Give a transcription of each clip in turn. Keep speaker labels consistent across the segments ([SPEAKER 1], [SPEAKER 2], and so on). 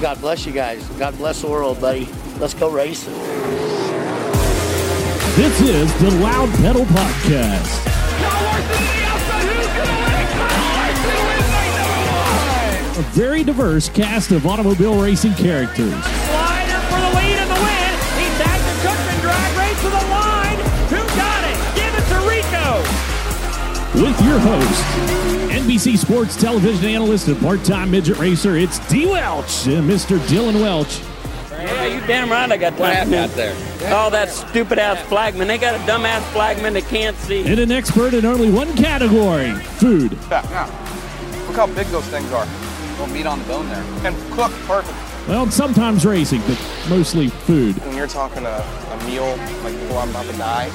[SPEAKER 1] God bless you guys. God bless the world, buddy. Let's go racing.
[SPEAKER 2] This is the Loud Pedal Podcast. A very diverse cast of automobile racing characters.
[SPEAKER 3] Slider for the lead in the win. He tagged the Cookman drag race to the line. Who got it? Give it to Rico.
[SPEAKER 2] With your host, NBC Sports television analyst and part-time midget racer, it's D. Welch and Mr. Dillon Welch.
[SPEAKER 4] Yeah, you damn right I got time out there. Oh, that stupid ass flagman. They got a dumb ass flagman that can't see.
[SPEAKER 2] And an expert in only one category, food.
[SPEAKER 5] Yeah. Look how big those things are. Little meat on the bone there. And cooked perfect.
[SPEAKER 2] Well, sometimes racing, but mostly food.
[SPEAKER 5] When you're talking a, a meal like before I'm about to die,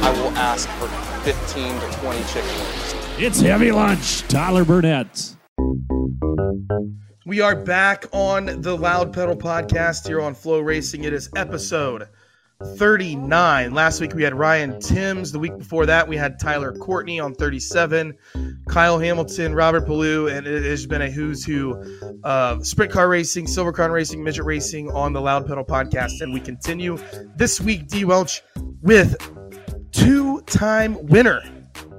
[SPEAKER 5] I will ask for 15 to 20 chicken wings.
[SPEAKER 2] It's heavy lunch. Tyler Burnett.
[SPEAKER 6] We are back on the Loud Pedal podcast here on FloRacing. It is episode 39. Last week we had Ryan Timms. The week before that we had Tyler Courtney on 37, Kyle Hamilton, Robert Ballou, and it has been a who's who of sprint car racing, silver crown racing, midget racing on the Loud Pedal podcast. And we continue this week, D Welch, with two time winner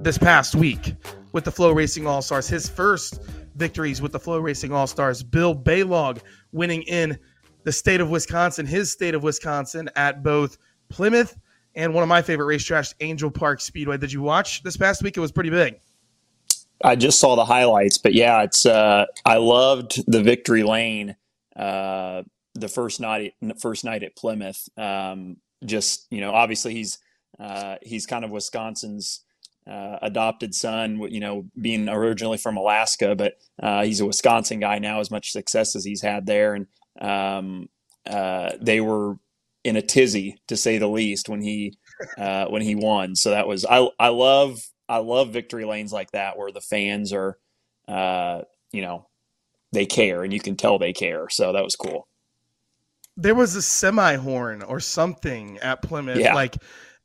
[SPEAKER 6] this past week with the FloRacing All Stars. His first victories with the FloRacing All Stars. Bill Balog winning in the state of Wisconsin, his state of Wisconsin, at both Plymouth and one of my favorite racetracks, Angell Park Speedway. Did you watch this past week? It was pretty big.
[SPEAKER 7] I just saw the highlights, but yeah, it's uh, I loved the victory lane. Uh, the first night, first night at Plymouth. Um, just you know, obviously he's uh, he's kind of Wisconsin's uh, adopted son, you know, being originally from Alaska, but uh, he's a Wisconsin guy now. As much success as he's had there, and um, uh, they were in a tizzy to say the least when he uh, when he won. So that was I I love I love victory lanes like that where the fans are, uh, you know, they care and you can tell they care. So that was cool.
[SPEAKER 6] There was a semi horn or something at Plymouth,
[SPEAKER 7] Yeah.
[SPEAKER 6] like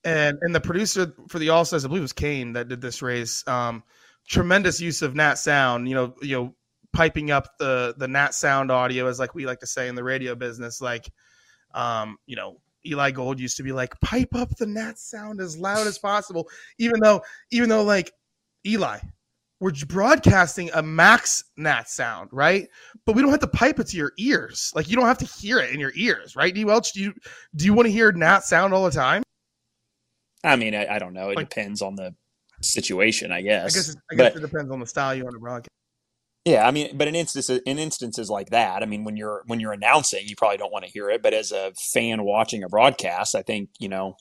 [SPEAKER 6] and and the producer for the All Stars, I believe it was Kane that did this race. Um, tremendous use of Nat sound. You know, you know, piping up the the Nat sound audio, as like we like to say in the radio business. Like, um, you know, Eli Gold used to be like, pipe up the Nat sound as loud as possible, even though even though like Eli, we're broadcasting a max Nat sound, right? But we don't have to pipe it to your ears. Like you don't have to hear it in your ears, right? D Welch, do you do you want to hear Nat sound all the time?
[SPEAKER 7] I mean, I, I don't know. It depends on the situation, I
[SPEAKER 6] I
[SPEAKER 7] guess.
[SPEAKER 6] guess it, I guess
[SPEAKER 7] But-
[SPEAKER 6] it depends on the style you want to broadcast.
[SPEAKER 7] Yeah, I mean, but in instances in instances like that, I mean, when you're when you're announcing, you probably don't want to hear it. But as a fan watching a broadcast, I think you know,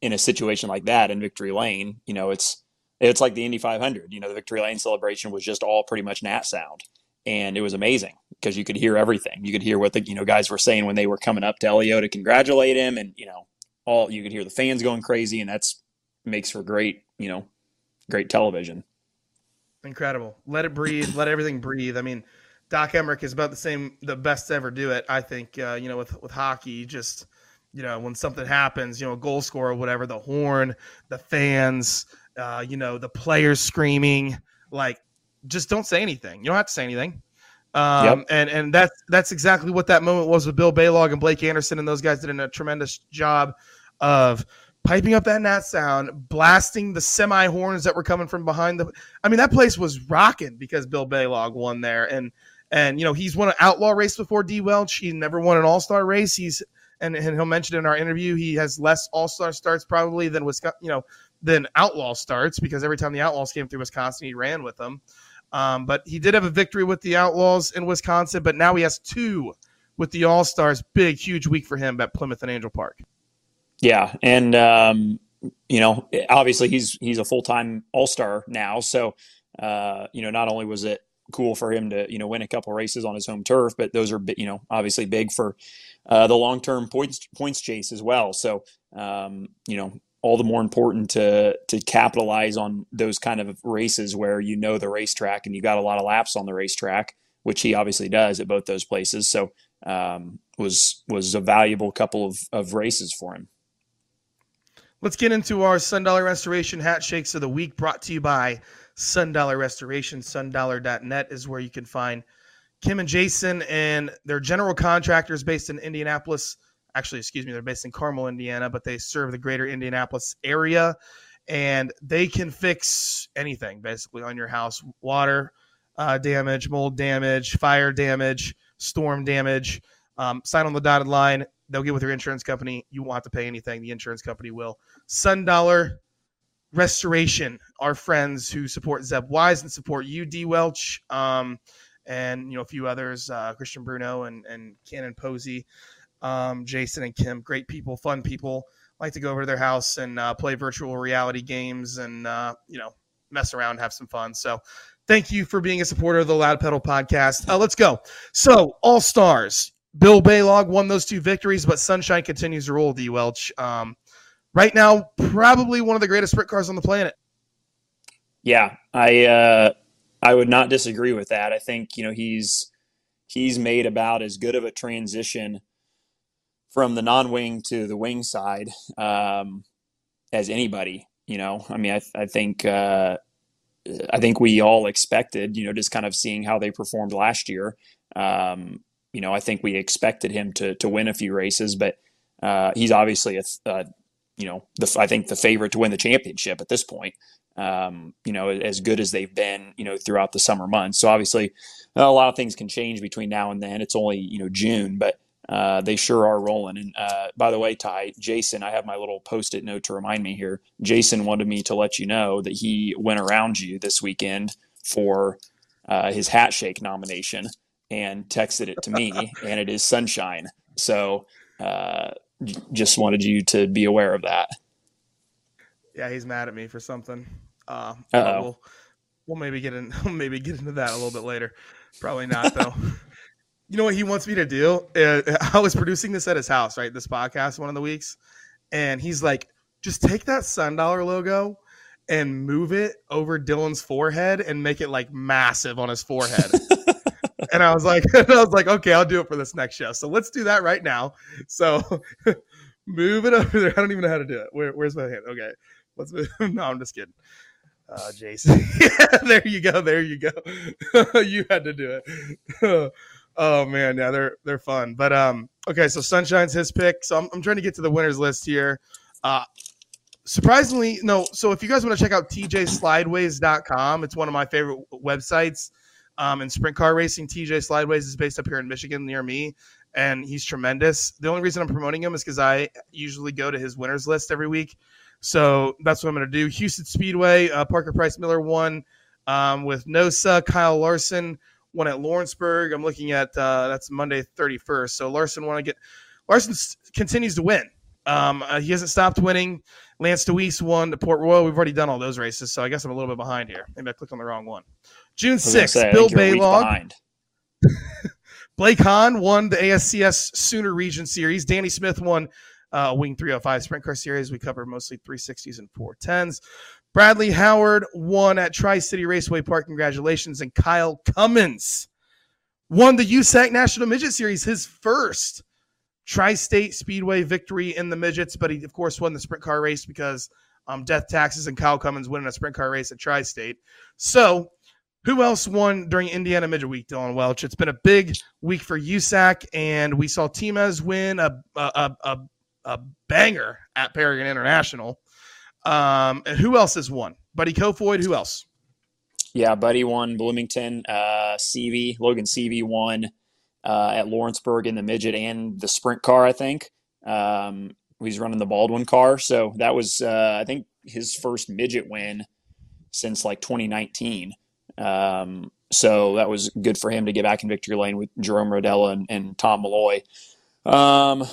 [SPEAKER 7] in a situation like that in Victory Lane, you know, it's it's like the Indy 500. You know, the Victory Lane celebration was just all pretty much Nat sound, and it was amazing because you could hear everything. You could hear what the you know guys were saying when they were coming up to Helio to congratulate him, and you know, all you could hear the fans going crazy, and that's makes for great you know, great television.
[SPEAKER 6] Incredible. Let it breathe. let everything breathe. I mean, Doc Emrick is about the same, the best to ever do it. I think, uh, you know, with with hockey, just you know, when something happens, you know, a goal score or whatever, the horn, the fans, uh, you know, the players screaming, like, just don't say anything. You don't have to say anything. Um, yep. and and that's that's exactly what that moment was with Bill Balog and Blake Anderson, and those guys did a tremendous job of piping up that nat sound, blasting the semi horns that were coming from behind the. I mean, that place was rocking because Bill Balog won there, and and you know he's won an outlaw race before D Welch. He never won an All Star race. He's and, and he'll mention in our interview he has less All Star starts probably than Wisconsin, you know, than outlaw starts because every time the Outlaws came through Wisconsin, he ran with them. Um, but he did have a victory with the Outlaws in Wisconsin, but now he has two with the All Stars. Big, huge week for him at Plymouth and Angell Park.
[SPEAKER 7] Yeah, and um, you know, obviously he's he's a full time All Star now, so uh, you know, not only was it cool for him to you know win a couple races on his home turf, but those are you know obviously big for uh, the long term points points chase as well. So um, you know all the more important to to capitalize on those kind of races where you know the racetrack and you got a lot of laps on the racetrack, which he obviously does at both those places. So um, was was a valuable couple of, of races for him.
[SPEAKER 6] Let's get into our Sun Dollar Restoration Hat Shakes of the Week brought to you by Sun Dollar Restoration. Sundollar.net is where you can find Kim and Jason and their general contractors based in Indianapolis. Actually, excuse me, they're based in Carmel, Indiana, but they serve the greater Indianapolis area and they can fix anything basically on your house water uh, damage, mold damage, fire damage, storm damage. Um, sign on the dotted line. They'll get with your insurance company. You won't have to pay anything. The insurance company will. Sun Dollar Restoration, our friends who support Zeb Wise and support you, D. Welch, um, and you know a few others, uh, Christian Bruno and and Cannon Posey, um, Jason and Kim, great people, fun people. Like to go over to their house and uh, play virtual reality games and uh, you know mess around, have some fun. So thank you for being a supporter of the Loud Pedal podcast. Uh, let's go. So, All Stars. Bill Balog won those two victories, but Sunshine continues to roll, D. Welch. Um, right now, probably one of the greatest sprint cars on the planet.
[SPEAKER 7] Yeah, I uh, I would not disagree with that. I think you know he's he's made about as good of a transition from the non-wing to the wing side um, as anybody. You know, I mean, I, I think uh, I think we all expected, you know, just kind of seeing how they performed last year. Um, you know, I think we expected him to to win a few races, but uh, he's obviously a, a you know, the, I think the favorite to win the championship at this point. Um, you know, as good as they've been, you know, throughout the summer months. So obviously, a lot of things can change between now and then. It's only you know June, but uh, they sure are rolling. And uh, by the way, Ty, Jason, I have my little post-it note to remind me here. Jason wanted me to let you know that he went around you this weekend for uh, his hat shake nomination and texted it to me, and it is sunshine. So uh, just wanted you to be aware of that.
[SPEAKER 6] Yeah, he's mad at me for something. Uh, we'll, we'll maybe get in. We'll maybe get into that a little bit later. Probably not though. you know what he wants me to do? Uh, I was producing this at his house, right? This podcast one of the weeks, and he's like, "Just take that Sun Dollar logo and move it over Dillon's forehead and make it like massive on his forehead." And I was like, I was like, okay, I'll do it for this next show. So let's do that right now. So move it over there. I don't even know how to do it. Where, where's my hand? Okay, let's move. No, I'm just kidding. Uh, Jason, there you go. There you go. you had to do it. oh man, yeah, they're they're fun. But um, okay, so Sunshine's his pick. So I'm, I'm trying to get to the winners list here. Uh, surprisingly, no. So if you guys want to check out tjslideways.com, it's one of my favorite websites um, in sprint car racing. TJ Slideways is based up here in Michigan near me, and he's tremendous. The only reason I'm promoting him is because I usually go to his winners list every week. So that's what I'm going to do. Houston Speedway, uh, Parker Price Miller won um, with Nosa. Kyle Larson won at Lawrenceburg. I'm looking at uh, that's Monday 31st. So Larson want to get Larson continues to win. Um, uh, he hasn't stopped winning. Lance Dewease won the Port Royal. We've already done all those races, so I guess I'm a little bit behind here. Maybe I clicked on the wrong one. June 6th, say, Bill Balog. Blake Hahn won the ASCS Sooner Region Series. Danny Smith won uh, Wing 305 Sprint Car Series. We cover mostly 360s and 410s. Bradley Howard won at Tri City Raceway Park. Congratulations. And Kyle Cummins won the USAC National Midget Series, his first Tri-State Speedway victory in the midgets, but he of course won the sprint car race because um, Death Taxes and Kyle Cummins winning a sprint car race at Tri-State. So, who else won during Indiana Midget Week, Dillon Welch? It's been a big week for USAC, and we saw Timms win a a, a, a banger at Paragon International. Um, and who else has won? Buddy Kofoid, who else?
[SPEAKER 7] Yeah, Buddy won Bloomington. Uh, Seavey, Logan Seavey won uh, at Lawrenceburg in the midget and the sprint car, I think. Um, he's running the Baldwin car. So that was, uh, I think, his first midget win since like 2019. Um, so that was good for him to get back in victory lane with Jerome Rodela and, and Tom Malloy. Um,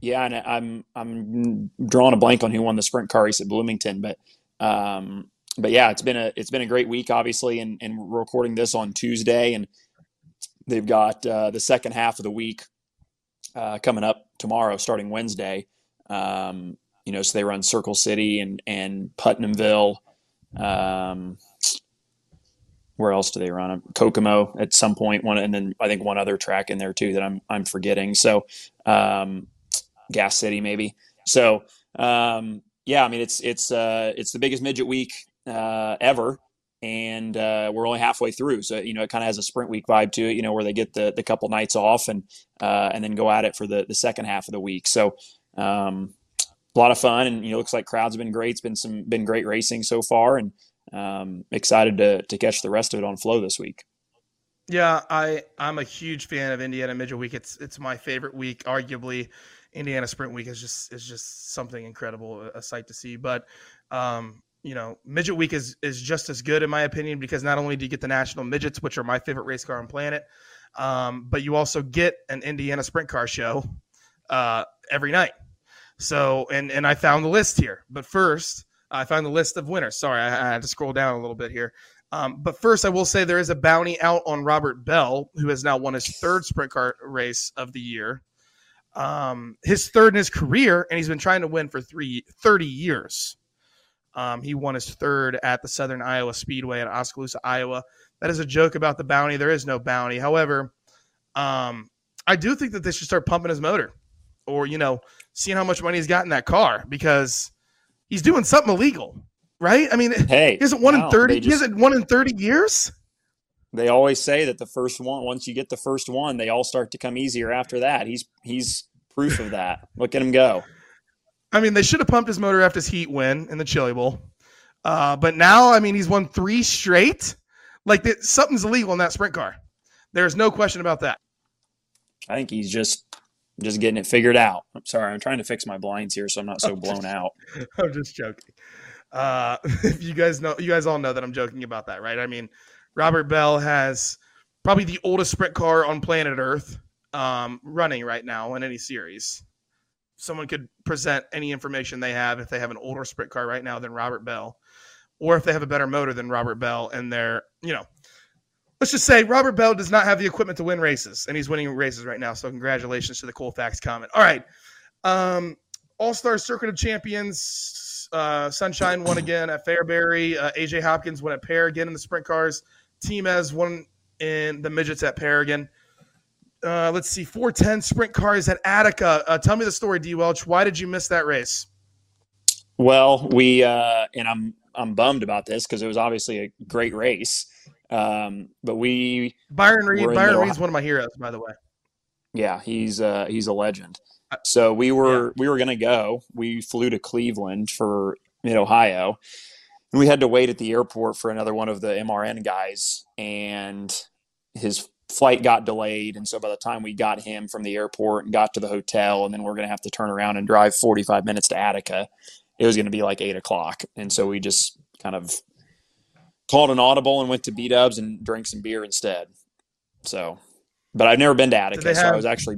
[SPEAKER 7] yeah, and I'm I'm drawing a blank on who won the sprint car race at Bloomington, but um, but yeah, it's been a it's been a great week, obviously, and, and we're recording this on Tuesday, and they've got uh, the second half of the week uh, coming up tomorrow, starting Wednesday. Um, you know, so they run Circle City and and Putnamville. Um, where else do they run? Kokomo at some point, one, and then I think one other track in there too that I'm I'm forgetting. So, um, Gas City maybe. So, um, yeah, I mean it's it's uh, it's the biggest midget week uh, ever, and uh, we're only halfway through. So you know, it kind of has a sprint week vibe to it. You know, where they get the the couple nights off and uh, and then go at it for the the second half of the week. So um, a lot of fun, and you know, looks like crowds have been great. It's been some been great racing so far, and um, excited to to catch the rest of it on Flow this week.
[SPEAKER 6] Yeah, I I'm a huge fan of Indiana Midget Week. It's it's my favorite week, arguably. Indiana Sprint Week is just is just something incredible, a sight to see. But um, you know, Midget Week is is just as good in my opinion because not only do you get the national midgets, which are my favorite race car on planet, um, but you also get an Indiana Sprint Car show uh, every night. So, and and I found the list here, but first I found the list of winners. Sorry, I, I had to scroll down a little bit here. Um, but first, I will say there is a bounty out on Robert Bell, who has now won his third sprint car race of the year um, his third in his career, and he's been trying to win for three, 30 years. Um, he won his third at the Southern Iowa Speedway at Oskaloosa, Iowa. That is a joke about the bounty. There is no bounty. However, um, I do think that they should start pumping his motor or, you know, seeing how much money he's got in that car because he's doing something illegal, right? I mean,
[SPEAKER 7] hey,
[SPEAKER 6] he hasn't won in 30, just, he hasn't won in 30 years.
[SPEAKER 7] They always say that the first one, once you get the first one, they all start to come easier after that. He's he's proof of that. Look at him go.
[SPEAKER 6] I mean, they should have pumped his motor after his heat win in the Chili Bowl. Uh, but now, I mean, he's won three straight. Like something's illegal in that sprint car. There's no question about that.
[SPEAKER 7] I think he's just just getting it figured out. I'm sorry, I'm trying to fix my blinds here so I'm not so blown out.
[SPEAKER 6] I'm just joking. Uh, you guys know, you guys all know that I'm joking about that, right? I mean, Robert Bell has probably the oldest sprint car on planet Earth um, running right now in any series. Someone could present any information they have if they have an older sprint car right now than Robert Bell, or if they have a better motor than Robert Bell, and they're, you know, let's just say Robert Bell does not have the equipment to win races, and he's winning races right now. So congratulations to the Colfax comment. All right, um, All Star Circuit of Champions. Uh, Sunshine won again at Fairbury. Uh, AJ Hopkins won at Pair again in the sprint cars. Team has won in the midgets at Paragon. Uh, let's see, 410 sprint cars at Attica. Uh, tell me the story, D. Welch. Why did you miss that race?
[SPEAKER 7] Well, we uh, and I'm I'm bummed about this because it was obviously a great race. Um, but we
[SPEAKER 6] Byron Reed. Byron Reed's one of my heroes, by the way.
[SPEAKER 7] Yeah, he's uh, he's a legend. Uh, so we were yeah. we were gonna go. We flew to Cleveland for Mid Ohio, and we had to wait at the airport for another one of the MRN guys, and his flight got delayed. And so by the time we got him from the airport and got to the hotel, and then we're going to have to turn around and drive 45 minutes to Attica, it was going to be like eight o'clock. And so we just kind of called an audible and went to B Dubs and drank some beer instead. So, but I've never been to Attica, have, so I was actually,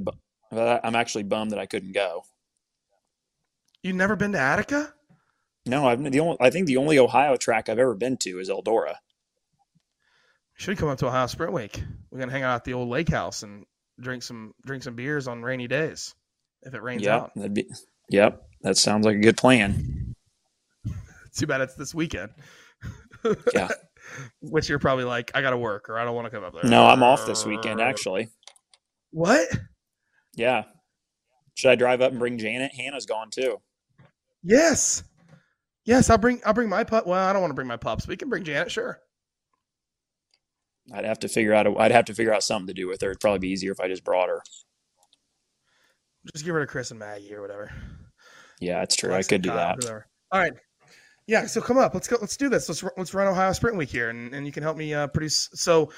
[SPEAKER 7] I'm actually bummed that I couldn't go.
[SPEAKER 6] You've never been to Attica?
[SPEAKER 7] No, I've the only. I think the only Ohio track I've ever been to is Eldora.
[SPEAKER 6] Should come up to Ohio Sprint Week. We're gonna hang out at the old lake house and drink some drink some beers on rainy days if it rains
[SPEAKER 7] yep,
[SPEAKER 6] out.
[SPEAKER 7] That'd be, yep, that sounds like a good plan.
[SPEAKER 6] Too bad it's this weekend.
[SPEAKER 7] Yeah.
[SPEAKER 6] Which you're probably like, I gotta work or I don't want to come up there.
[SPEAKER 7] No, I'm off this weekend actually.
[SPEAKER 6] What?
[SPEAKER 7] Yeah. Should I drive up and bring Janet? Hannah's gone too.
[SPEAKER 6] Yes. Yes, I'll bring I'll bring my pup. Well, I don't want to bring my pups. We can bring Janet, sure.
[SPEAKER 7] I'd have to figure out a, I'd have to figure out something to do with her. It'd probably be easier if I just brought her.
[SPEAKER 6] Just give her to Chris and Maggie or whatever.
[SPEAKER 7] Yeah, that's true. I could do that.
[SPEAKER 6] All right. Yeah, so come up. Let's go. Let's do this. Let's let's run Ohio Sprint Week here, and, and you can help me uh, produce. So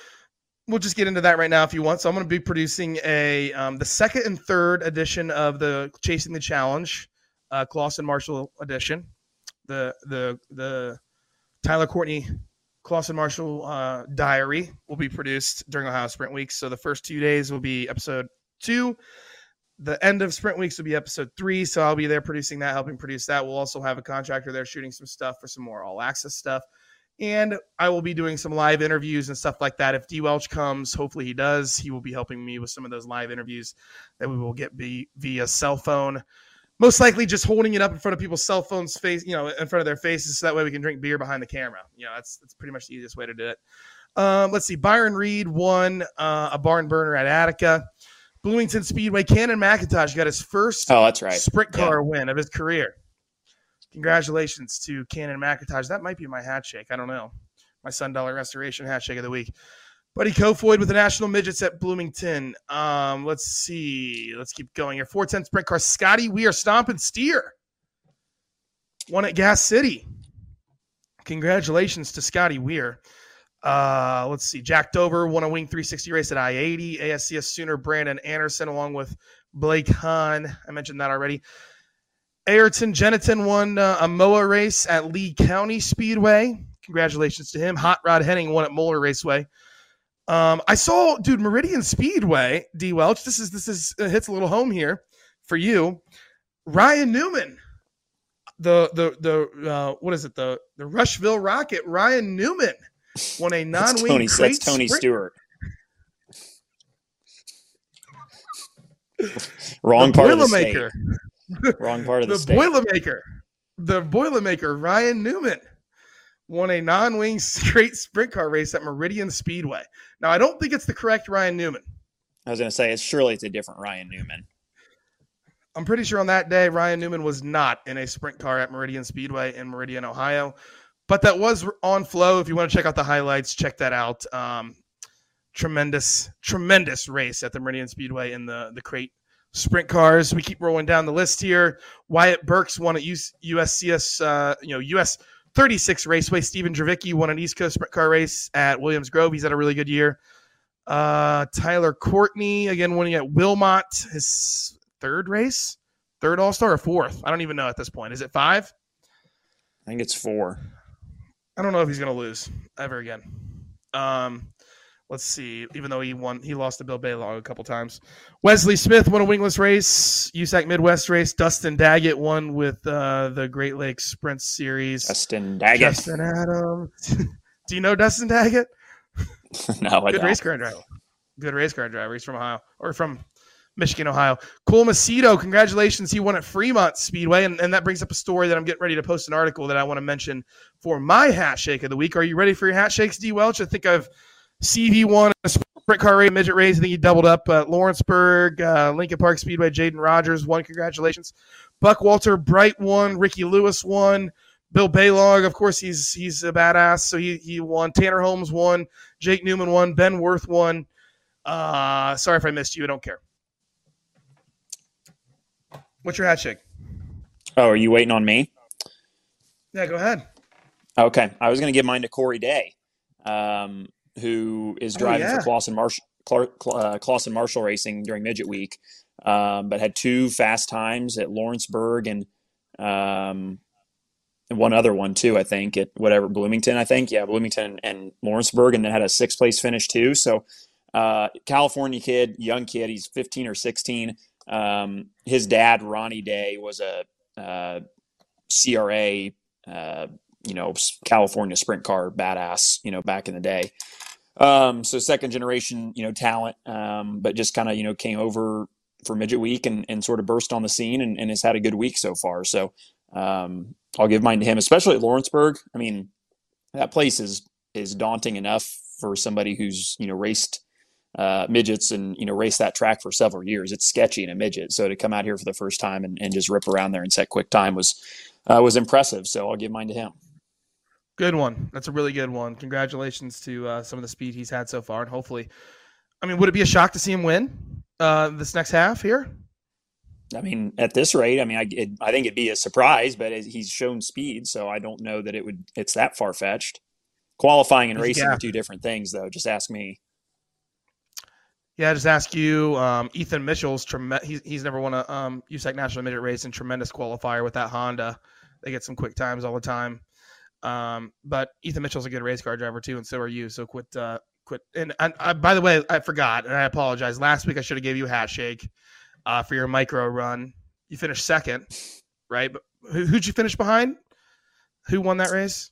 [SPEAKER 6] we'll just get into that right now if you want. So I'm going to be producing a um, the second and third edition of the Chasing the Challenge, uh, Clauson Marshall edition, the the the Tyler Courtney Clauson Marshall uh, diary will be produced during Ohio Sprint Week. So the first two days will be episode two. The end of Sprint Weeks will be episode three. So I'll be there producing that, helping produce that. We'll also have a contractor there shooting some stuff for some more all access stuff. And I will be doing some live interviews and stuff like that. If D Welch comes, hopefully he does. He will be helping me with some of those live interviews that we will get be, via cell phone most likely just holding it up in front of people's cell phones face you know in front of their faces so that way we can drink beer behind the camera you know that's that's pretty much the easiest way to do it um, let's see byron reed won uh, a barn burner at attica bloomington speedway cannon mcintosh got his first
[SPEAKER 7] oh that's right
[SPEAKER 6] sprint car yeah. win of his career congratulations to cannon mcintosh that might be my hat shake i don't know my sun dollar restoration hat shake of the week Buddy Kofoid with the National Midgets at Bloomington. Um, let's see. Let's keep going here. 410 sprint car. Scotty, we are stomping steer. One at Gas City. Congratulations to Scotty Weir. Uh, let's see. Jack Dover won a Wing 360 race at I 80. ASCS Sooner Brandon Anderson, along with Blake Hahn. I mentioned that already. Ayrton Gennetten won uh, a MOA race at Lee County Speedway. Congratulations to him. Hot Rod Henning won at Moeller Raceway. Um, I saw, dude, Meridian Speedway, D Welch. This is this is uh, hits a little home here for you. Ryan Newman, the the the uh, what is it? The the Rushville Rocket. Ryan Newman won a non-wing.
[SPEAKER 7] Tony, that's Tony sprint. Stewart. Wrong part of the state. Wrong part of the,
[SPEAKER 6] the
[SPEAKER 7] state.
[SPEAKER 6] Boilermaker. The Boilermaker, Ryan Newman won a non-wing straight sprint car race at Meridian Speedway. Now, I don't think it's the correct Ryan Newman.
[SPEAKER 7] I was going to say it's surely it's a different Ryan Newman.
[SPEAKER 6] I'm pretty sure on that day Ryan Newman was not in a sprint car at Meridian Speedway in Meridian, Ohio, but that was on flow. If you want to check out the highlights, check that out. Um, tremendous, tremendous race at the Meridian Speedway in the the crate sprint cars. We keep rolling down the list here. Wyatt Burks won at USCS, uh, you know, US 36 Raceway. Stephen Dravicki won an East Coast sprint car race at Williams Grove. He's had a really good year. Uh, Tyler Courtney, again, winning at Wilmot, his third race, third All Star or fourth? I don't even know at this point. Is it five?
[SPEAKER 7] I think it's four.
[SPEAKER 6] I don't know if he's going to lose ever again. Um, let's see. Even though he won, he lost to Bill Balog a couple times. Wesley Smith won a wingless race. USAC Midwest race. Dustin Daggett won with uh, the Great Lakes Sprint Series.
[SPEAKER 7] Dustin Daggett.
[SPEAKER 6] Justin Adams. Do you know Dustin Daggett?
[SPEAKER 7] no, I
[SPEAKER 6] Good
[SPEAKER 7] don't.
[SPEAKER 6] race car driver. Good race car driver. He's from Ohio or from Michigan, Ohio. Cool Macedo, congratulations. He won at Fremont Speedway. And, and that brings up a story that I'm getting ready to post an article that I want to mention for my hat shake of the week. Are you ready for your hat shakes, D. Welch? I think I've Seavey won a sprint car race, midget race. I think he doubled up. Uh, Lawrenceburg, uh, Lincoln Park Speedway, Jadon Rogers won. Congratulations. Buck Walter Bright won. Ricky Lewis won. Bill Balog, of course, he's he's a badass, so he he won. Tanner Holmes won. Jake Newman won. Ben Worth won. Uh, sorry if I missed you. I don't care. What's your hat shake?
[SPEAKER 7] Oh, are you waiting on me?
[SPEAKER 6] Yeah, go ahead.
[SPEAKER 7] Okay, I was going to give mine to Corey Day. Um, who is driving oh, yeah. for Clauson Marshall, uh, Marshall Racing during Midget Week, um, but had two fast times at Lawrenceburg and um, one other one too. I think at whatever Bloomington. I think yeah, Bloomington and Lawrenceburg, and then had a sixth place finish too. So uh, California kid, young kid. He's 15 or 16. Um, his dad, Ronnie Day, was a uh, CRA. Uh, you know, California sprint car badass, you know, back in the day. Um, so second generation, you know, talent, um, but just kind of, you know, came over for midget week and, and sort of burst on the scene and, and has had a good week so far. So, um, I'll give mine to him, especially at Lawrenceburg. I mean, that place is, is daunting enough for somebody who's you know raced uh, midgets and you know race that track for several years. It's sketchy in a midget, so to come out here for the first time and, and just rip around there and set quick time was uh, was impressive. So I'll give mine to him.
[SPEAKER 6] Good one. That's a really good one. Congratulations to uh, some of the speed he's had so far, and hopefully, I mean, would it be a shock to see him win uh, this next half here?
[SPEAKER 7] I mean, at this rate, I mean, I, it, I think it'd be a surprise, but he's shown speed, so I don't know that it would. It's that far fetched. Qualifying and he's racing are two different things, though. Just ask me.
[SPEAKER 6] Yeah, I just ask you. Um, Ethan Mitchell's trem- he's he's never won a um, USAC national midget race and tremendous qualifier with that Honda. They get some quick times all the time. Um, but Ethan Mitchell's a good race car driver too, and so are you. So quit, uh, quit. And I, I, by the way, I forgot, and I apologize. Last week I should have gave you a hat shake uh, for your micro run. You finished second, right? But who, who'd you finish behind? Who won that race?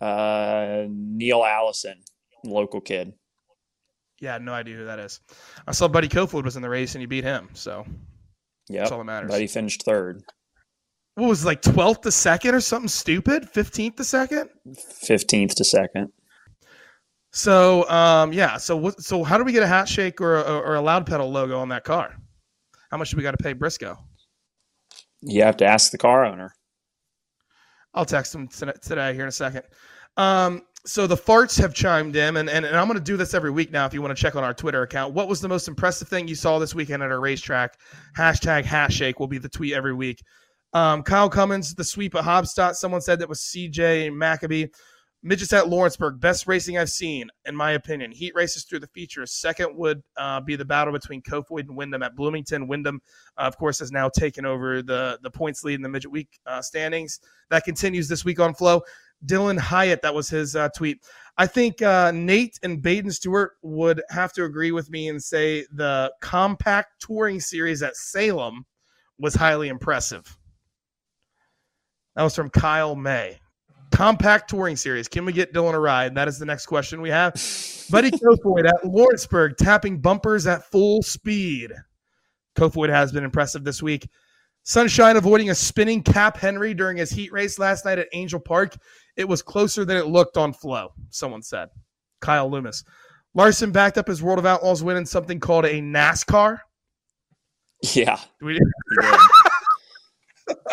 [SPEAKER 7] Uh, Neil Allison, local kid.
[SPEAKER 6] Yeah, no idea who that is. I saw Buddy Kofoid was in the race and you beat him, so
[SPEAKER 7] yeah, that's all that matters. Buddy finished third.
[SPEAKER 6] What was it, like twelfth to second or something stupid? Fifteenth to second.
[SPEAKER 7] Fifteenth to second.
[SPEAKER 6] So um, yeah, so what, so how do we get a hat shake or a, or a loud pedal logo on that car? How much do we got to pay Briscoe?
[SPEAKER 7] You have to ask the car owner.
[SPEAKER 6] I'll text him today here in a second. Um, so the farts have chimed in, and, and, and I'm going to do this every week now if you want to check on our Twitter account. What was the most impressive thing you saw this weekend at a racetrack? Hashtag hat shake will be the tweet every week. Um, Kyle Cummins, the sweep at Haubstadt. Someone said that was CJ Maccabee. Midgets at Lawrenceburg, best racing I've seen, in my opinion. Heat races through the features. Second would uh, be the battle between Kofoid and Windom at Bloomington. Windom, uh, of course, has now taken over the, the points lead in the midget week uh, standings. That continues this week on Flow. Dylan Hyatt, that was his uh, tweet. I think uh, Nate and Baden Stewart would have to agree with me and say the compact touring series at Salem was highly impressive. That was from Kyle May compact touring series. Can we get Dylan a ride? That is the next question we have. Buddy Kofoid at Lawrenceburg tapping bumpers at full speed. Kofoid has been impressive this week. Sunshine avoiding a spinning Cap Henry during his heat race last night at Angell Park. It was closer than it looked on flow, someone said. Kyle Loomis. Larson backed up his World of Outlaws win in something called a NASCAR.
[SPEAKER 7] Yeah.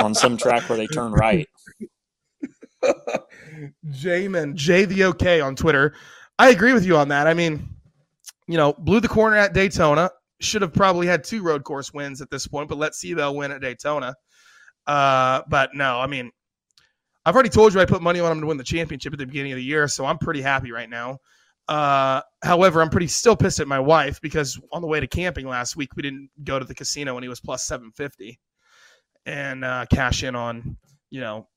[SPEAKER 7] on some track where they turn right.
[SPEAKER 6] Jamin, J the OK on Twitter. I agree with you on that. I mean, you know, blew the corner at Daytona. Should have probably had two road course wins at this point, but let Seabell win at Daytona. Uh, but no, I mean, I've already told you I put money on him to win the championship at the beginning of the year, so I'm pretty happy right now. Uh, however, I'm pretty still pissed at my wife because on the way to camping last week, we didn't go to the casino when he was plus 750 and uh, cash in on, you know,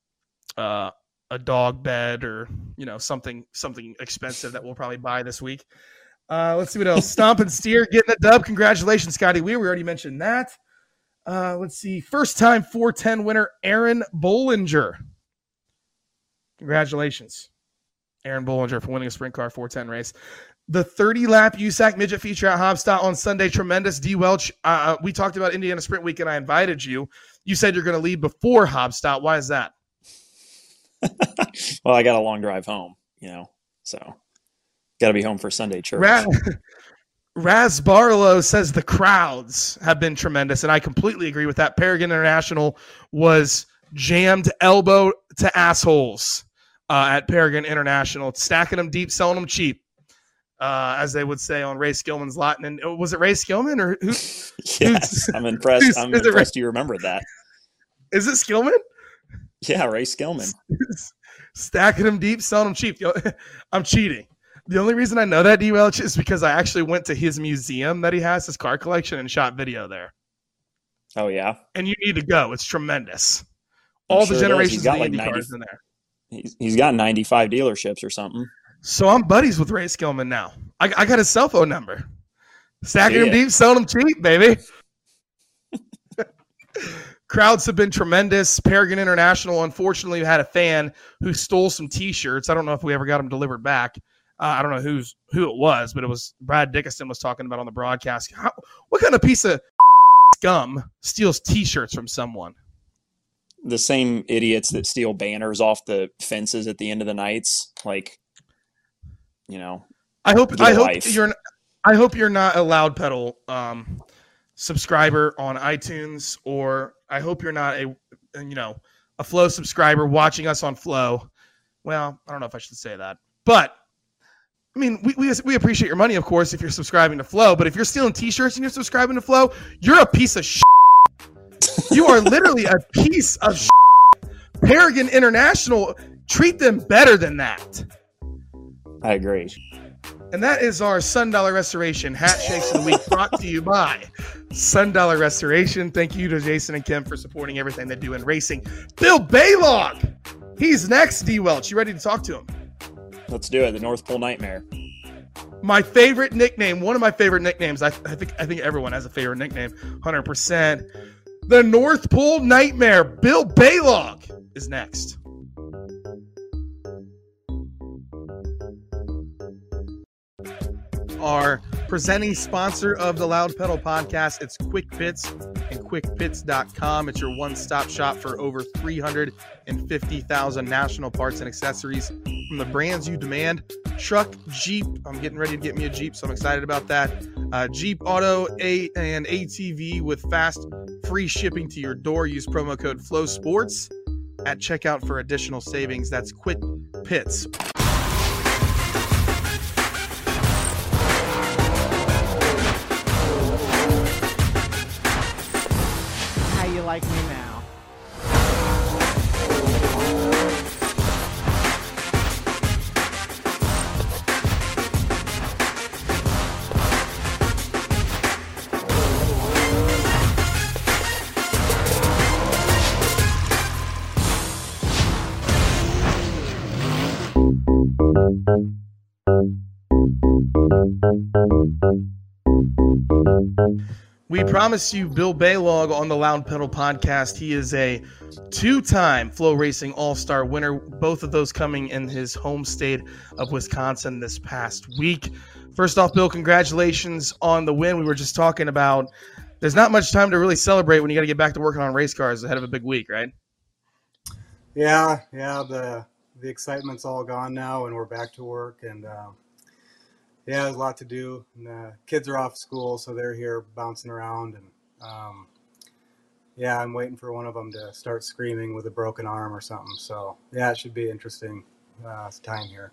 [SPEAKER 6] uh, a dog bed or you know something something expensive that we'll probably buy this week. Uh, let's see what else. Stomp and steer getting a dub. Congratulations, Scotty Weir. We already mentioned that. Uh, let's see. First time 410 winner, Aaron Bollinger. Congratulations, Aaron Bollinger, for winning a sprint car 410 race. The 30 lap USAC midget feature at Haubstadt on Sunday. Tremendous. D. Welch, uh, we talked about Indiana Sprint Week and I invited you. You said you're going to leave before Haubstadt. Why is that?
[SPEAKER 7] well, I got a long drive home, you know, so got to be home for Sunday church.
[SPEAKER 6] Raz, Raz Barlow says the crowds have been tremendous, and I completely agree with that. Paragon International was jammed elbow to assholes uh, at Paragon International, stacking them deep, selling them cheap. Uh, as they would say on Ray Skillman's lot. And uh, was it Ray Skillman or who?
[SPEAKER 7] yes, I'm impressed. I'm impressed you remember that.
[SPEAKER 6] Is it Skillman?
[SPEAKER 7] Yeah, Ray Skillman.
[SPEAKER 6] Stacking them deep, selling them cheap. I'm cheating. The only reason I know that D Welch is because I actually went to his museum that he has, his car collection, and shot video there.
[SPEAKER 7] Oh yeah.
[SPEAKER 6] And you need to go. It's tremendous. All the generations of like 90, cars in there.
[SPEAKER 7] He's, he's got 95 dealerships or something.
[SPEAKER 6] So I'm buddies with Ray Skillman now. I, I got his cell phone number. Stacking them deep, selling them cheap, baby. crowds have been tremendous. Paragon International, unfortunately, had a fan who stole some T-shirts. I don't know if we ever got them delivered back. Uh, I don't know who's who it was, but it was Brad Dickinson was talking about on the broadcast. How, what kind of piece of scum steals T-shirts from someone?
[SPEAKER 7] The same idiots that steal banners off the fences at the end of the nights. Like, you know.
[SPEAKER 6] I hope I hope life. you're I hope you're not a loud pedal um, subscriber on iTunes, or I hope you're not a you know a Flow subscriber watching us on Flow. Well, I don't know if I should say that, but I mean, we, we, we appreciate your money, of course, if you're subscribing to Flow. But if you're stealing T-shirts and you're subscribing to Flow, you're a piece of shit. you are literally a piece of shit. Paragon International, treat them better than that.
[SPEAKER 7] I agree.
[SPEAKER 6] And that is our Sun Dollar Restoration Hat Shakes of the Week brought to you by Sun Dollar Restoration. Thank you to Jason and Kim for supporting everything they do in racing. Bill Balog, he's next, D Welch. You ready to talk to him?
[SPEAKER 7] Let's do it. The North Pole Nightmare.
[SPEAKER 6] My favorite nickname, one of my favorite nicknames. I, I think I think everyone has a favorite nickname. Hundred percent. The North Pole Nightmare. Bill Balog is next. Our presenting sponsor of the Loud Pedal podcast, it's Quick Pits and quickpits.com. It's your one-stop shop for over 350,000 national parts and accessories from the brands you demand. Truck, Jeep. I'm getting ready to get me a Jeep, so I'm excited about that. Uh, Jeep Auto A and ATV with fast free shipping to your door. Use promo code Flow Sports at checkout for additional savings. That's Quick Pits. Promise you Bill Balog on the Loud Pedal podcast. He is a two time FloRacing All Star winner, both of those coming in his home state of Wisconsin this past week. First off, Bill, congratulations on the win. We were just talking about there's not much time to really celebrate when you got to get back to working on race cars ahead of a big week, right?
[SPEAKER 8] Yeah, yeah. The the excitement's all gone now, and we're back to work. And uh, yeah, there's a lot to do. And, uh, kids are off school, so they're here bouncing around, and um, yeah, I'm waiting for one of them to start screaming with a broken arm or something. So yeah, it should be interesting uh, time here.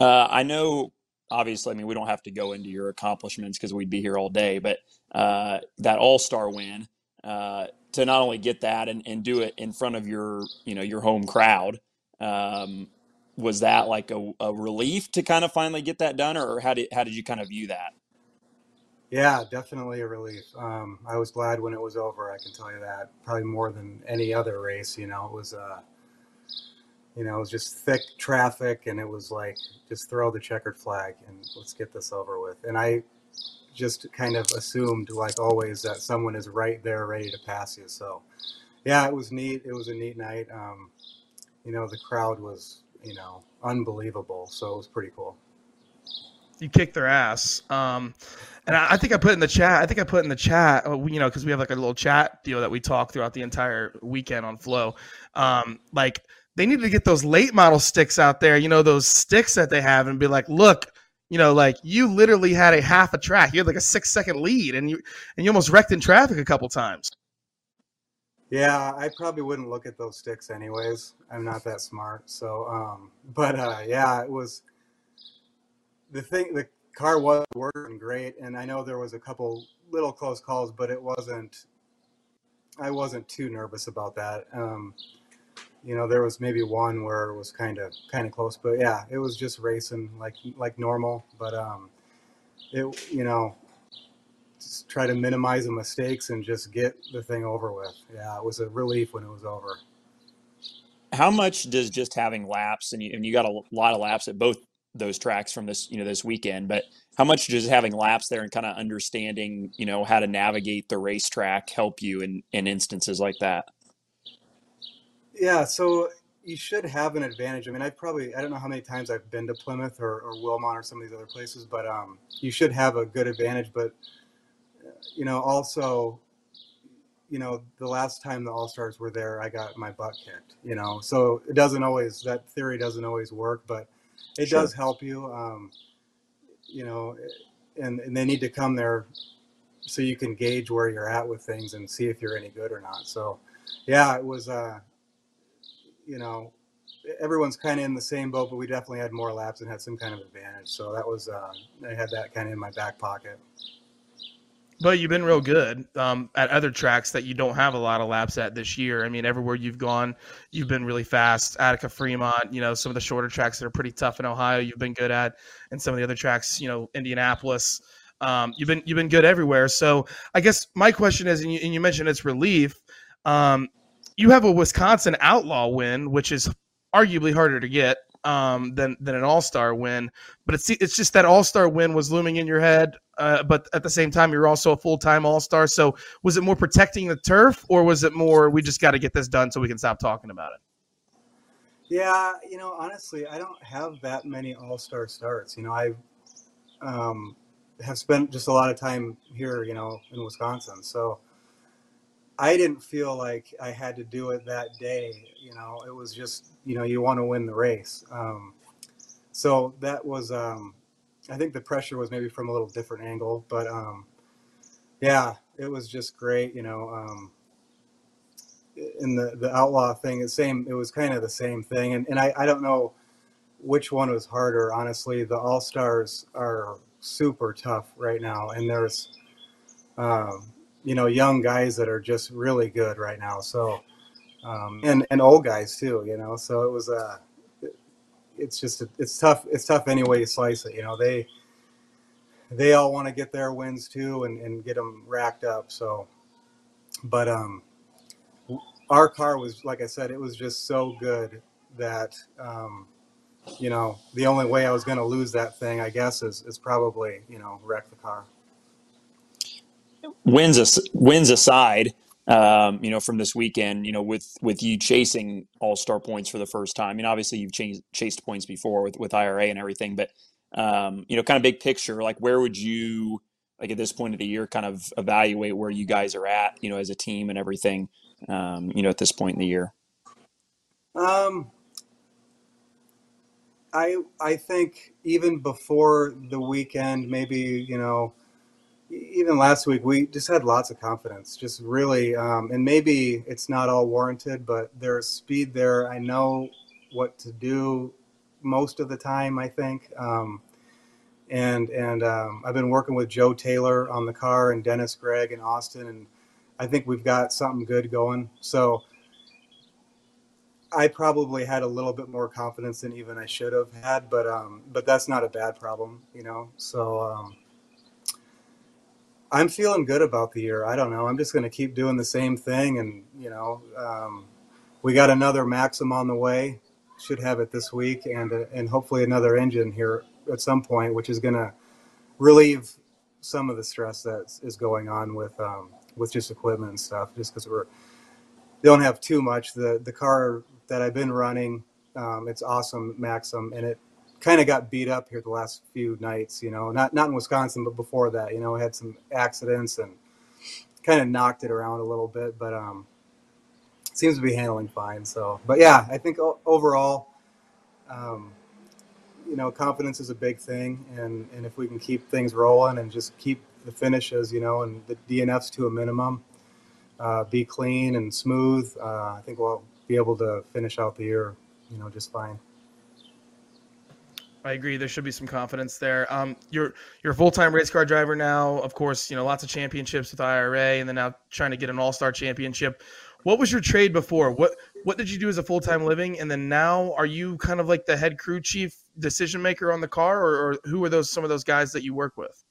[SPEAKER 7] Uh, I know, obviously, I mean, we don't have to go into your accomplishments because we'd be here all day, but uh, that All Star win uh, to not only get that and, and do it in front of your, you know, your home crowd. Um, was that like a, a relief to kind of finally get that done, or how did how did you kind of view that?
[SPEAKER 8] Yeah, definitely a relief. Um, I was glad when it was over. I can tell you that. Probably more than any other race. You know, it was, uh, you know, it was just thick traffic, and it was like just throw the checkered flag and let's get this over with. And I just kind of assumed, like always, that someone is right there ready to pass you. So, yeah, it was neat. It was a neat night. Um, you know, the crowd was you know, unbelievable. So it was pretty cool.
[SPEAKER 6] You kicked their ass. Um, and I, I, think I put in the chat. I think I put in the chat. Uh, you know, because we have like a little chat deal that we talk throughout the entire weekend on Flow. Um, like they need to get those late model sticks out there. You know, those sticks that they have, and be like, look. You know, like you literally had a half a track. You had like a six second lead, and you and you almost wrecked in traffic a couple times.
[SPEAKER 8] Yeah, I probably wouldn't look at those sticks anyways. I'm not that smart. So, um, but uh, yeah, it was the thing. The car was working great, and I know there was a couple little close calls, but it wasn't. I wasn't too nervous about that. Um, you know, there was maybe one where it was kind of kind of close, but yeah, it was just racing like like normal. But um, it you know try to minimize the mistakes and just get the thing over with. Yeah, it was a relief when it was over.
[SPEAKER 7] How much does just having laps and you, and you got a lot of laps at both those tracks from this you know this weekend, but how much does having laps there and kind of understanding you know how to navigate the racetrack help you in in instances like that?
[SPEAKER 8] Yeah, so you should have an advantage. I mean, I probably I don't know how many times I've been to Plymouth or, or Wilmot or some of these other places, but um, you should have a good advantage. But you know, also, you know, the last time the All Stars were there, I got my butt kicked. You know, so it doesn't always that theory doesn't always work, but it sure. does help you. Um, you know, and and they need to come there so you can gauge where you're at with things and see if you're any good or not. So, yeah, it was. Uh, you know, everyone's kind of in the same boat, but we definitely had more laps and had some kind of advantage. So that was uh, I had that kind of in my back pocket.
[SPEAKER 6] But you've been real good um, at other tracks that you don't have a lot of laps at this year. I mean, everywhere you've gone, you've been really fast. Attica, Fremont, you know, some of the shorter tracks that are pretty tough in Ohio, you've been good at, and some of the other tracks, you know, Indianapolis. Um, you've been you've been good everywhere. So I guess my question is, and you, and you mentioned it's relief. Um, you have a Wisconsin Outlaw win, which is arguably harder to get um, than than an All Star win. But it's it's just that All Star win was looming in your head, uh, but at the same time, you're also a full time All Star. So was it more protecting the turf, or was it more we just got to get this done so we can stop talking about it?
[SPEAKER 8] Yeah, you know, honestly, I don't have that many All Star starts. You know, I um, have spent just a lot of time here, you know, in Wisconsin, so. I didn't feel like I had to do it that day. You know, it was just, you know, you want to win the race. Um, so that was, um, I think the pressure was maybe from a little different angle, but um, yeah, it was just great. You know, um, in the the outlaw thing, the same. It was kind of the same thing, and and I I don't know which one was harder. Honestly, the all stars are super tough right now, and there's um, you know young guys that are just really good right now. So um, and and old guys too. You know, so it was. Uh, it's just it's tough. It's tough any way you slice it. You know, they they all want to get their wins too and, and get them racked up. So, but um, our car was like I said, it was just so good that um, you know the only way I was going to lose that thing, I guess, is is probably you know wreck the car
[SPEAKER 7] wins wins aside, um, you know, from this weekend, you know, with with you chasing All Star points for the first time. I mean, obviously you've chased chased points before with with IRA and everything, but um, you know, kind of big picture, like where would you like at this point of the year kind of evaluate where you guys are at, you know, as a team and everything, um, you know, at this point in the year?
[SPEAKER 8] Um, I I think even before the weekend, maybe you know even last week we just had lots of confidence just really um, and maybe it's not all warranted but there's speed there. I know what to do most of the time i think um, and and um, i've been working with joe taylor on the car and dennis gregg and austin and i think we've got something good going. So i probably had a little bit more confidence than even i should have had but um, but that's not a bad problem you know? So um, I'm feeling good about the year. I don't know. I'm just going to keep doing the same thing, and you know, um, we got another Maxim on the way. Should have it this week, and uh, and hopefully another engine here at some point, which is going to relieve some of the stress that is going on with um, with just equipment and stuff. Just because we're don't have too much. The the car that I've been running, um, it's awesome Maxim, and it kind of got beat up here the last few nights. You know, not not in Wisconsin, but before that, you know, had some accidents and kind of knocked it around a little bit, but um, seems to be handling fine. So, but yeah, I think overall, um, you know, confidence is a big thing, and and if we can keep things rolling and just keep the finishes, you know, and the DNFs to a minimum, uh, be clean and smooth, uh, I think we'll be able to finish out the year, you know, just fine.
[SPEAKER 6] I agree. There should be some confidence there. Um, you're you're a full time race car driver now. Of course, you know lots of championships with IRA, and then now trying to get an All Star championship. What was your trade before? What what did you do as a full time living, and then now are you kind of like the head crew chief, decision maker on the car, or, or who are those some of those guys that you work with?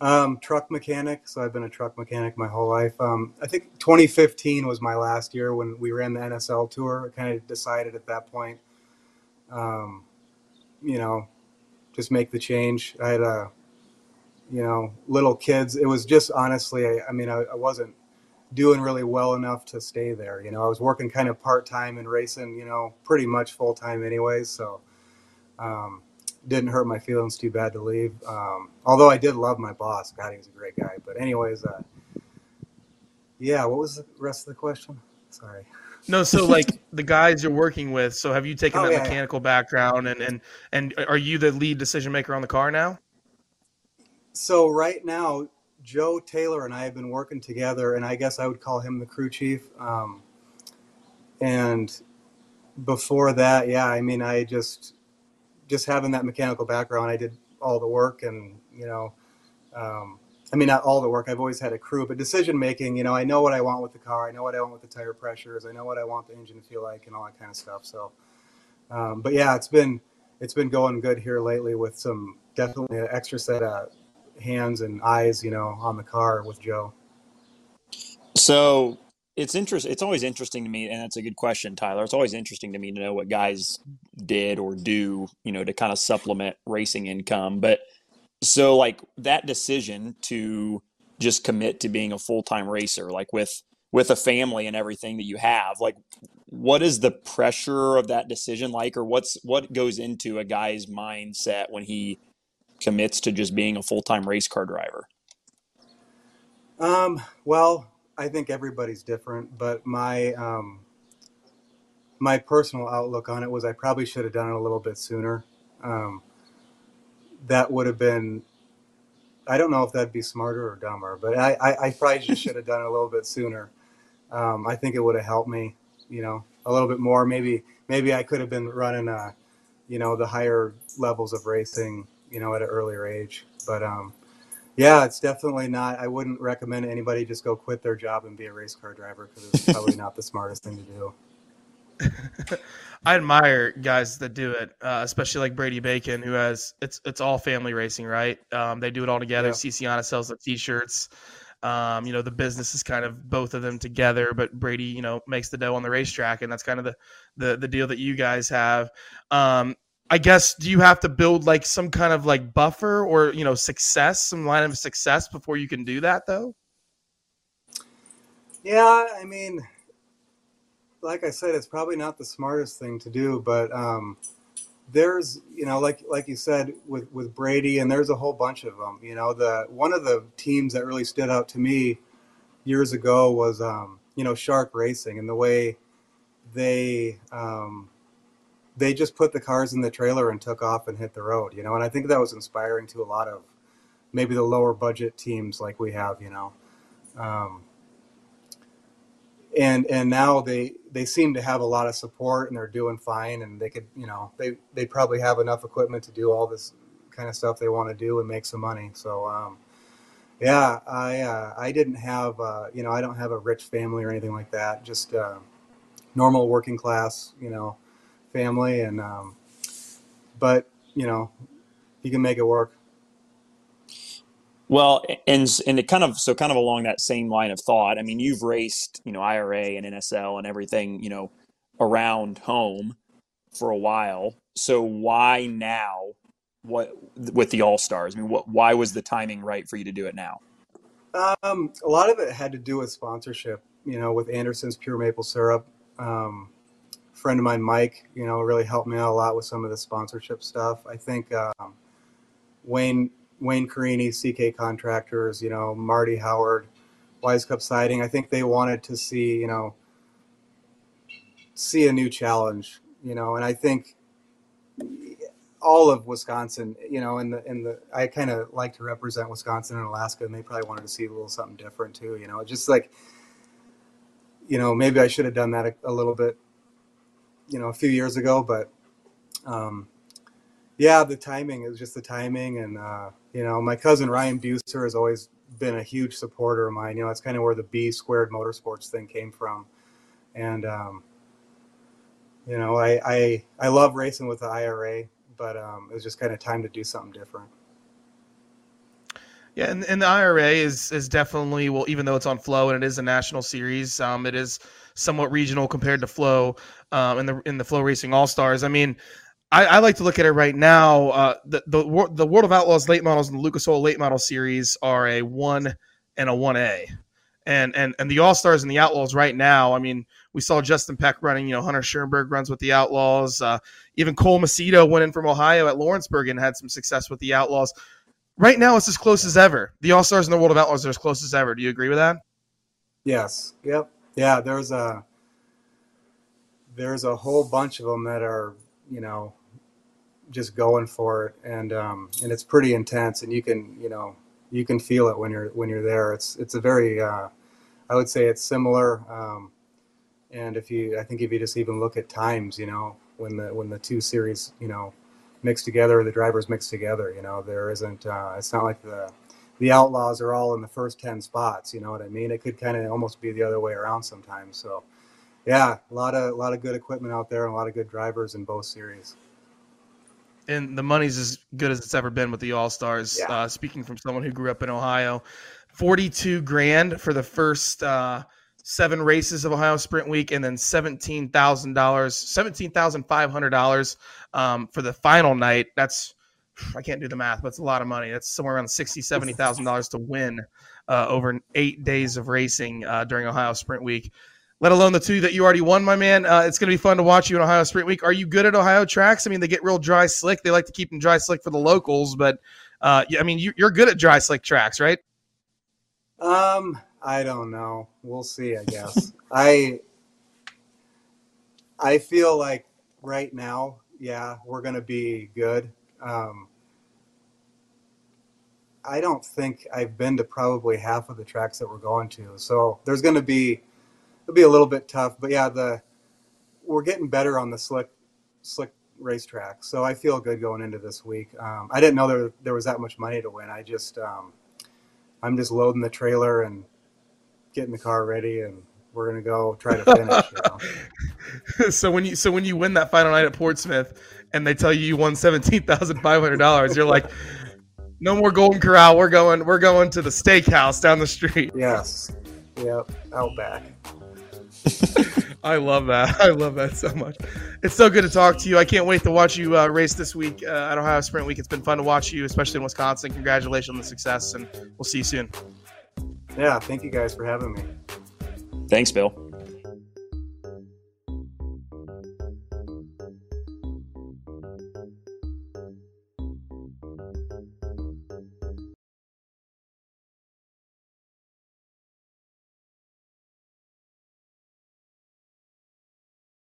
[SPEAKER 8] Um, truck mechanic. So I've been a truck mechanic my whole life. Um, I think 2015 was my last year when we ran the NSL tour. I kind of decided at that point. Um, you know, just make the change. I had a, you know, little kids. It was just honestly, I, I mean, I, I, wasn't doing really well enough to stay there. You know, I was working kind of part time and racing, you know, pretty much full time anyways. So, um, didn't hurt my feelings too bad to leave. Um, although I did love my boss. God, he was a great guy. But anyways, uh, yeah. What was the rest of the question? Sorry.
[SPEAKER 6] No, so like the guys you're working with. So have you taken
[SPEAKER 8] Oh,
[SPEAKER 6] that
[SPEAKER 8] yeah, yeah.
[SPEAKER 6] mechanical background and and and are you the lead decision maker on the car now?
[SPEAKER 8] So right now, Joe Taylor and I have been working together, and I guess I would call him the crew chief. Um, and before that, yeah, I mean, I just just having that mechanical background, I did all the work, and you know, um, I mean, not all the work. I've always had a crew, but decision making, you know, I know what I want with the car. I know what I want with the tire pressures. I know what I want the engine to feel like, and all that kind of stuff. So, um, but yeah, it's been it's been going good here lately with some definitely an extra set of hands and eyes, you know, on the car with Joe.
[SPEAKER 7] So it's interesting. It's always interesting to me, and that's a good question, Tyler. It's always interesting to me to know what guys did or do, you know, to kind of supplement racing income. But so, like that decision to just commit to being a full time racer, like with with a family and everything that you have, like what is the pressure of that decision like, or what's what goes into a guy's mindset when he commits to just being a full time race car driver?
[SPEAKER 8] Um, well, I think everybody's different, but my um, my personal outlook on it was I probably should have done it a little bit sooner. Um, that would have been I don't know if that'd be smarter or dumber, but I, I, I probably just should have done it a little bit sooner. Um, I think it would have helped me, you know, a little bit more. Maybe maybe I could have been running, uh, you know, the higher levels of racing, you know, at an earlier age. But um, yeah, it's definitely not. I wouldn't recommend anybody just go quit their job and be a race car driver because it's probably not the smartest thing to do.
[SPEAKER 6] I admire guys that do it, uh, especially like Brady Bacon, who has it's it's all family racing, right? Um, they do it all together.
[SPEAKER 8] Yeah.
[SPEAKER 6] Ciciana sells the T-shirts. Um, you know, the business is kind of both of them together, but Brady, you know, makes the dough on the racetrack, and that's kind of the the the deal that you guys have. Um, I guess do you have to build like some kind of like buffer or you know success, some line of success before you can do that though?
[SPEAKER 8] Yeah, I mean, like I said, it's probably not the smartest thing to do, but um, there's, you know, like like you said with with Brady, and there's a whole bunch of them. You know, the one of the teams that really stood out to me years ago was, um, you know, Shark Racing, and the way they um, they just put the cars in the trailer and took off and hit the road. You know, and I think that was inspiring to a lot of maybe the lower budget teams like we have. You know. Um, and and now they they seem to have a lot of support and they're doing fine and they could you know they they probably have enough equipment to do all this kind of stuff they want to do and make some money. So um, yeah i uh, i didn't have uh, you know i don't have a rich family or anything like that just uh, normal working class you know family and um, but you know you can make it work
[SPEAKER 7] Well, and and it kind of so kind of along that same line of thought. I mean, you've raced, you know, IRA and NSL and everything, you know, around home for a while. So why now? What with the All Stars? I mean, what? Why was the timing right for you to do it now?
[SPEAKER 8] Um, a lot of it had to do with sponsorship, you know, with Anderson's Pure Maple Syrup. Um, friend of mine, Mike, you know, really helped me out a lot with some of the sponsorship stuff. I think um, Wayne Wayne Carini, CK Contractors, you know, Marty Howard, Wise Cup Siding. I think they wanted to see, you know, see a new challenge, you know, and I think all of Wisconsin, you know, in the in the I kind of like to represent Wisconsin and Alaska, and they probably wanted to see a little something different too. You know, just like, you know, maybe I should have done that a, a little bit, you know, a few years ago, but um, yeah, the timing is just the timing, and uh, you know, my cousin Ryan Buser has always been a huge supporter of mine. You know, it's kind of where the B squared motorsports thing came from, and um, you know, I, I I love racing with the IRA, but um, it was just kind of time to do something different.
[SPEAKER 6] Yeah, and, and the IRA is is definitely well, even though it's on Flo and it is a national series, um, it is somewhat regional compared to Flo, um, in the in the FloRacing All Stars. I mean, I, I like to look at it right now. Uh, the the the World of Outlaws late models and the Lucas Oil late model series are a one and a one A, and and and the All Stars and the Outlaws right now. I mean, we saw Justin Peck running. You know, Hunter Schuerenberg runs with the Outlaws. Uh, even Cole Macedo went in from Ohio at Lawrenceburg and had some success with the Outlaws. Right now, it's as close as ever. The All Stars and the World of Outlaws are as close as ever. Do you agree with that?
[SPEAKER 8] Yes. Yep. Yeah. There's a there's a whole bunch of them that are, you know, just going for it, and um, and it's pretty intense, and you can, you know, you can feel it when you're when you're there. It's it's a very, uh, I would say it's similar. Um, and if you, I think if you just even look at times, you know, when the when the two series, you know, mix together, the drivers mix together, you know, there isn't. Uh, it's not like the the outlaws are all in the first 10 spots you know what i mean it could kind of almost be the other way around sometimes so yeah a lot of a lot of good equipment out there and a lot of good drivers in both series
[SPEAKER 6] and the money's as good as it's ever been with the all stars yeah. uh, speaking from someone who grew up in ohio 42 grand for the first uh, seven races of ohio sprint week and then $17000 $17500 um, for the final night that's I can't do the math, but it's a lot of money. That's somewhere around sixty, seventy thousand dollars to win uh, over eight days of racing uh, during Ohio Sprint Week. Let alone the two that you already won, my man. Uh, it's going to be fun to watch you in Ohio Sprint Week. Are you good at Ohio tracks? I mean, they get real dry slick. They like to keep them dry slick for the locals, but uh, I mean, you, you're good at dry slick tracks, right?
[SPEAKER 8] Um, I don't know. We'll see. I guess I I feel like right now, yeah, we're going to be good. Um, I don't think I've been to probably half of the tracks that we're going to. So there's going to be it'll be a little bit tough, but yeah, the we're getting better on the slick slick racetrack. So I feel good going into this week. Um, I didn't know there there was that much money to win. I just um, I'm just loading the trailer and getting the car ready and we're gonna go try to finish.
[SPEAKER 6] You know? so when you so when you win that final night at Portsmouth and they tell you you won seventeen thousand five hundred dollars, you're like, no more Golden Corral. We're going. We're going to the steakhouse down the street.
[SPEAKER 8] Yes. Yep. Out back.
[SPEAKER 6] I love that. I love that so much. It's so good to talk to you. I can't wait to watch you uh, race this week uh, at Ohio Sprint Week. It's been fun to watch you, especially in Wisconsin. Congratulations on the success, and we'll see you soon.
[SPEAKER 8] Yeah. Thank you guys for having me.
[SPEAKER 7] Thanks, Bill.